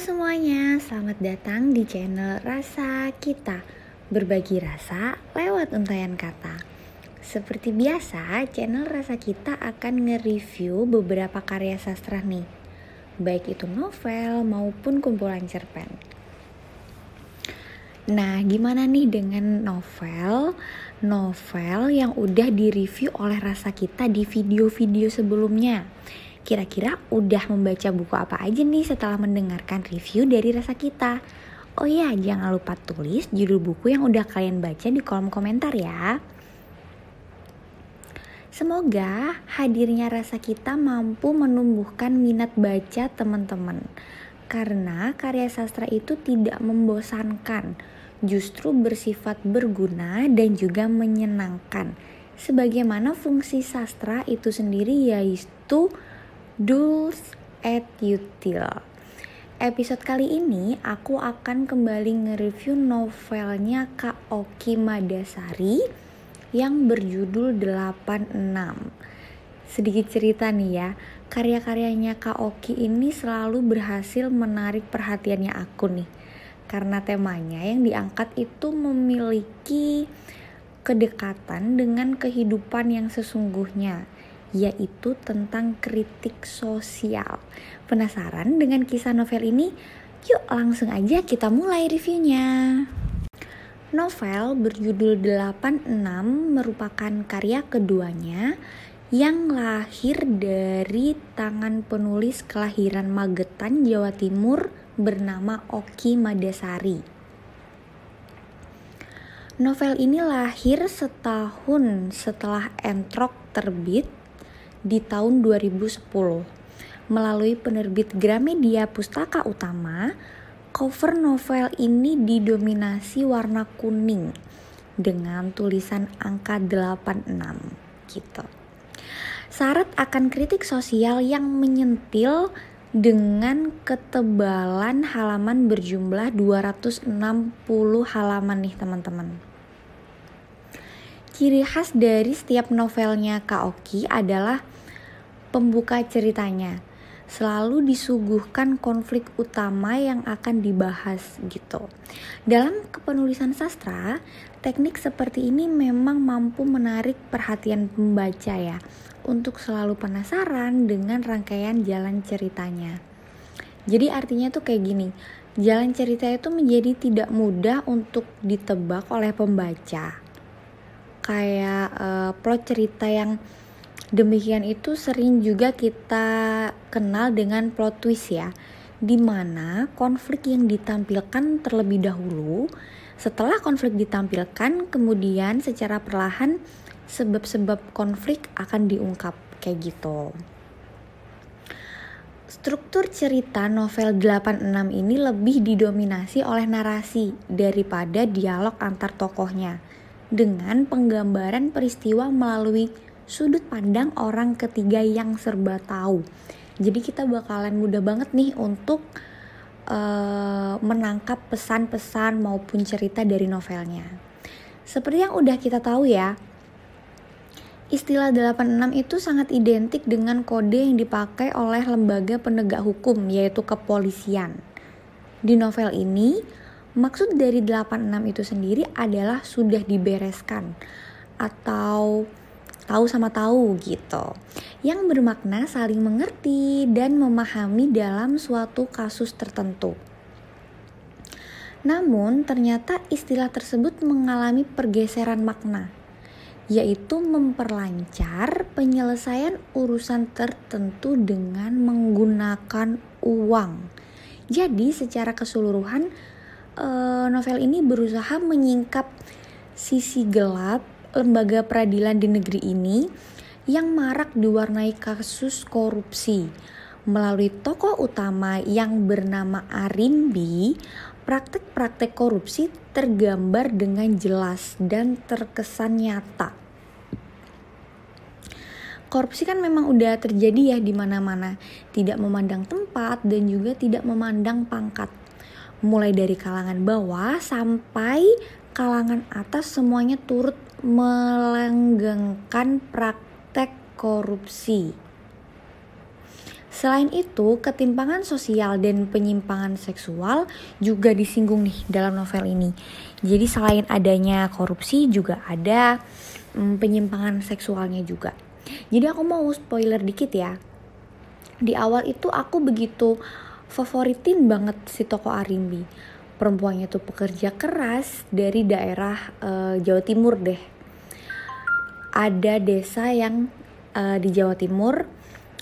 semuanya, selamat datang di channel Rasa Kita. Berbagi rasa lewat untayan kata. Seperti biasa, channel Rasa Kita akan nge-review beberapa karya sastra nih. Baik itu novel maupun kumpulan cerpen. Nah, gimana nih dengan novel? Novel yang udah direview oleh Rasa Kita di video-video sebelumnya Kira-kira udah membaca buku apa aja nih setelah mendengarkan review dari rasa kita? Oh ya, jangan lupa tulis judul buku yang udah kalian baca di kolom komentar ya. Semoga hadirnya rasa kita mampu menumbuhkan minat baca teman-teman. Karena karya sastra itu tidak membosankan, justru bersifat berguna dan juga menyenangkan. Sebagaimana fungsi sastra itu sendiri yaitu Dulce et Util. Episode kali ini aku akan kembali nge-review novelnya Kak Oki Madasari yang berjudul 86. Sedikit cerita nih ya, karya-karyanya Kak Oki ini selalu berhasil menarik perhatiannya aku nih. Karena temanya yang diangkat itu memiliki kedekatan dengan kehidupan yang sesungguhnya yaitu tentang kritik sosial. Penasaran dengan kisah novel ini? Yuk langsung aja kita mulai reviewnya. Novel berjudul 86 merupakan karya keduanya yang lahir dari tangan penulis kelahiran Magetan, Jawa Timur bernama Oki Madasari. Novel ini lahir setahun setelah Entrok terbit di tahun 2010 melalui penerbit Gramedia Pustaka Utama. Cover novel ini didominasi warna kuning dengan tulisan angka 86 gitu. Syarat akan kritik sosial yang menyentil dengan ketebalan halaman berjumlah 260 halaman nih teman-teman. Ciri khas dari setiap novelnya Kaoki adalah pembuka ceritanya selalu disuguhkan konflik utama yang akan dibahas gitu. Dalam kepenulisan sastra, teknik seperti ini memang mampu menarik perhatian pembaca ya untuk selalu penasaran dengan rangkaian jalan ceritanya. Jadi artinya tuh kayak gini, jalan cerita itu menjadi tidak mudah untuk ditebak oleh pembaca. Kayak uh, plot cerita yang Demikian itu sering juga kita kenal dengan plot twist ya, di mana konflik yang ditampilkan terlebih dahulu, setelah konflik ditampilkan, kemudian secara perlahan sebab-sebab konflik akan diungkap kayak gitu. Struktur cerita novel 86 ini lebih didominasi oleh narasi daripada dialog antar tokohnya dengan penggambaran peristiwa melalui sudut pandang orang ketiga yang serba tahu. Jadi kita bakalan mudah banget nih untuk uh, menangkap pesan-pesan maupun cerita dari novelnya. Seperti yang udah kita tahu ya, istilah 86 itu sangat identik dengan kode yang dipakai oleh lembaga penegak hukum yaitu kepolisian. Di novel ini, maksud dari 86 itu sendiri adalah sudah dibereskan atau tahu sama tahu gitu. Yang bermakna saling mengerti dan memahami dalam suatu kasus tertentu. Namun, ternyata istilah tersebut mengalami pergeseran makna, yaitu memperlancar penyelesaian urusan tertentu dengan menggunakan uang. Jadi, secara keseluruhan, eh, novel ini berusaha menyingkap sisi gelap lembaga peradilan di negeri ini yang marak diwarnai kasus korupsi. Melalui tokoh utama yang bernama Arimbi, praktek-praktek korupsi tergambar dengan jelas dan terkesan nyata. Korupsi kan memang udah terjadi ya di mana-mana, tidak memandang tempat dan juga tidak memandang pangkat. Mulai dari kalangan bawah sampai kalangan atas semuanya turut melanggengkan praktek korupsi. Selain itu, ketimpangan sosial dan penyimpangan seksual juga disinggung nih dalam novel ini. Jadi selain adanya korupsi juga ada hmm, penyimpangan seksualnya juga. Jadi aku mau spoiler dikit ya. Di awal itu aku begitu favoritin banget si toko Arimbi. Perempuannya tuh pekerja keras dari daerah uh, Jawa Timur deh. Ada desa yang uh, di Jawa Timur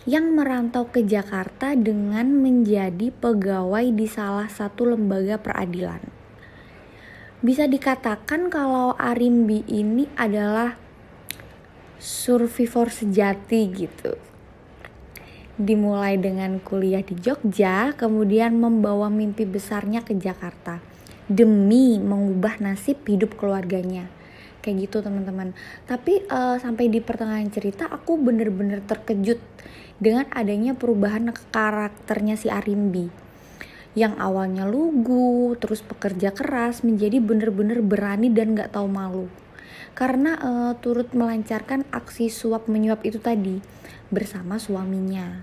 yang merantau ke Jakarta dengan menjadi pegawai di salah satu lembaga peradilan. Bisa dikatakan kalau Arimbi ini adalah survivor sejati gitu. Dimulai dengan kuliah di Jogja, kemudian membawa mimpi besarnya ke Jakarta demi mengubah nasib hidup keluarganya kayak gitu teman-teman. Tapi uh, sampai di pertengahan cerita aku bener-bener terkejut dengan adanya perubahan karakternya si Arimbi yang awalnya lugu terus pekerja keras menjadi bener-bener berani dan gak tahu malu. Karena uh, turut melancarkan aksi suap menyuap itu tadi bersama suaminya.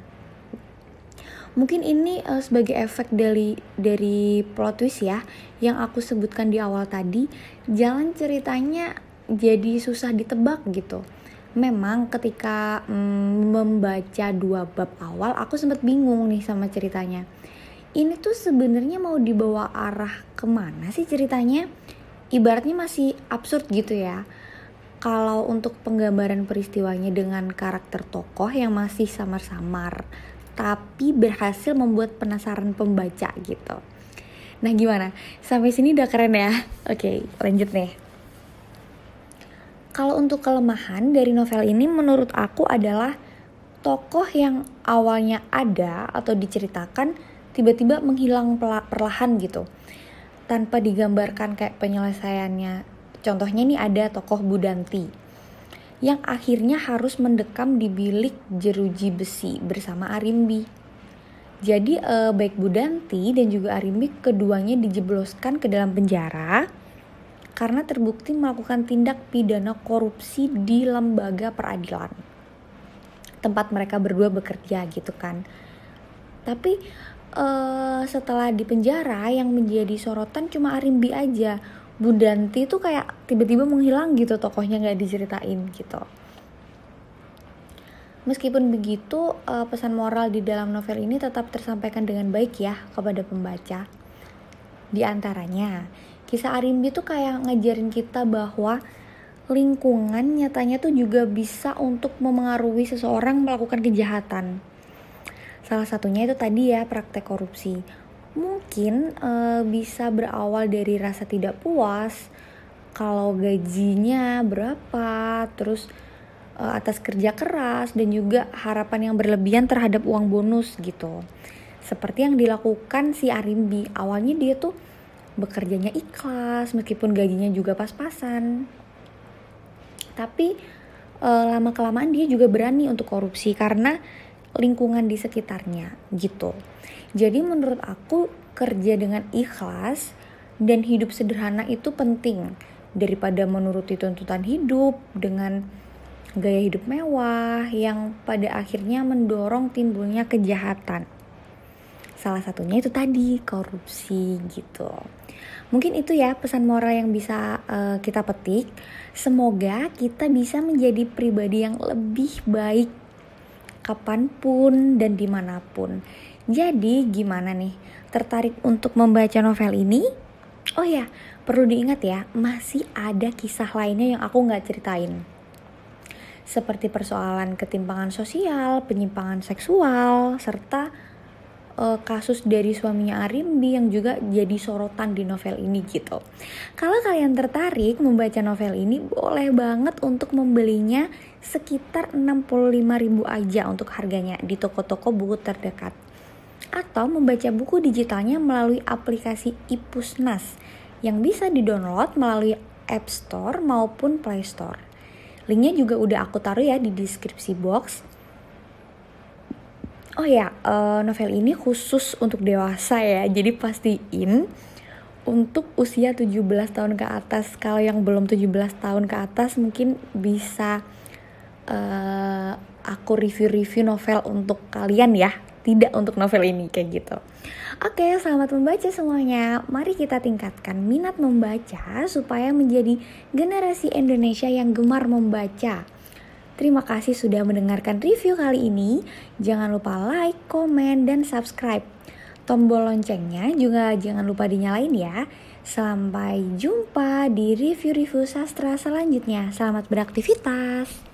Mungkin ini uh, sebagai efek dari dari plot twist ya yang aku sebutkan di awal tadi. Jalan ceritanya jadi susah ditebak gitu. Memang ketika mm, membaca dua bab awal aku sempat bingung nih sama ceritanya. Ini tuh sebenarnya mau dibawa arah ke mana sih ceritanya? Ibaratnya masih absurd gitu ya. Kalau untuk penggambaran peristiwanya dengan karakter tokoh yang masih samar-samar tapi berhasil membuat penasaran pembaca gitu. Nah gimana? Sampai sini udah keren ya? Oke lanjut nih kalau untuk kelemahan dari novel ini menurut aku adalah tokoh yang awalnya ada atau diceritakan tiba-tiba menghilang perlahan gitu. Tanpa digambarkan kayak penyelesaiannya. Contohnya nih ada tokoh Budanti yang akhirnya harus mendekam di bilik jeruji besi bersama Arimbi. Jadi eh, baik Budanti dan juga Arimbi keduanya dijebloskan ke dalam penjara karena terbukti melakukan tindak pidana korupsi di lembaga peradilan. Tempat mereka berdua bekerja gitu kan. Tapi uh, setelah di penjara yang menjadi sorotan cuma Arimbi aja. Budanti tuh kayak tiba-tiba menghilang gitu tokohnya nggak diceritain gitu. Meskipun begitu, uh, pesan moral di dalam novel ini tetap tersampaikan dengan baik ya kepada pembaca. Di antaranya, kisah Arimbi tuh kayak ngajarin kita bahwa lingkungan nyatanya tuh juga bisa untuk memengaruhi seseorang melakukan kejahatan. Salah satunya itu tadi ya praktek korupsi. Mungkin e, bisa berawal dari rasa tidak puas kalau gajinya berapa, terus e, atas kerja keras dan juga harapan yang berlebihan terhadap uang bonus gitu. Seperti yang dilakukan si Arimbi. Awalnya dia tuh bekerjanya ikhlas meskipun gajinya juga pas-pasan. Tapi e, lama kelamaan dia juga berani untuk korupsi karena lingkungan di sekitarnya gitu. Jadi menurut aku kerja dengan ikhlas dan hidup sederhana itu penting. Daripada menuruti tuntutan hidup dengan gaya hidup mewah yang pada akhirnya mendorong timbulnya kejahatan salah satunya itu tadi korupsi gitu Mungkin itu ya pesan moral yang bisa uh, kita petik. Semoga kita bisa menjadi pribadi yang lebih baik kapan pun dan di mana pun. Jadi gimana nih? Tertarik untuk membaca novel ini? Oh ya, perlu diingat ya, masih ada kisah lainnya yang aku nggak ceritain. Seperti persoalan ketimpangan sosial, penyimpangan seksual, serta uh, kasus dari suaminya Arimbi yang juga jadi sorotan di novel ini gitu. Kalau kalian tertarik membaca novel ini boleh banget untuk membelinya sekitar 65.000 aja untuk harganya di toko-toko buku terdekat. Atau membaca buku digitalnya melalui aplikasi Ipusnas yang bisa didownload melalui App Store maupun Play Store. Linknya juga udah aku taruh ya di deskripsi box Oh ya, uh, novel ini khusus untuk dewasa ya. Jadi pastiin untuk usia 17 tahun ke atas. Kalau yang belum 17 tahun ke atas mungkin bisa uh, aku review-review novel untuk kalian ya. tidak untuk novel ini kayak gitu. Oke, selamat membaca semuanya. Mari kita tingkatkan minat membaca supaya menjadi generasi Indonesia yang gemar membaca. Terima kasih sudah mendengarkan review kali ini. Jangan lupa like, komen, dan subscribe. Tombol loncengnya juga jangan lupa dinyalain ya. Sampai jumpa di review-review sastra selanjutnya. Selamat beraktivitas.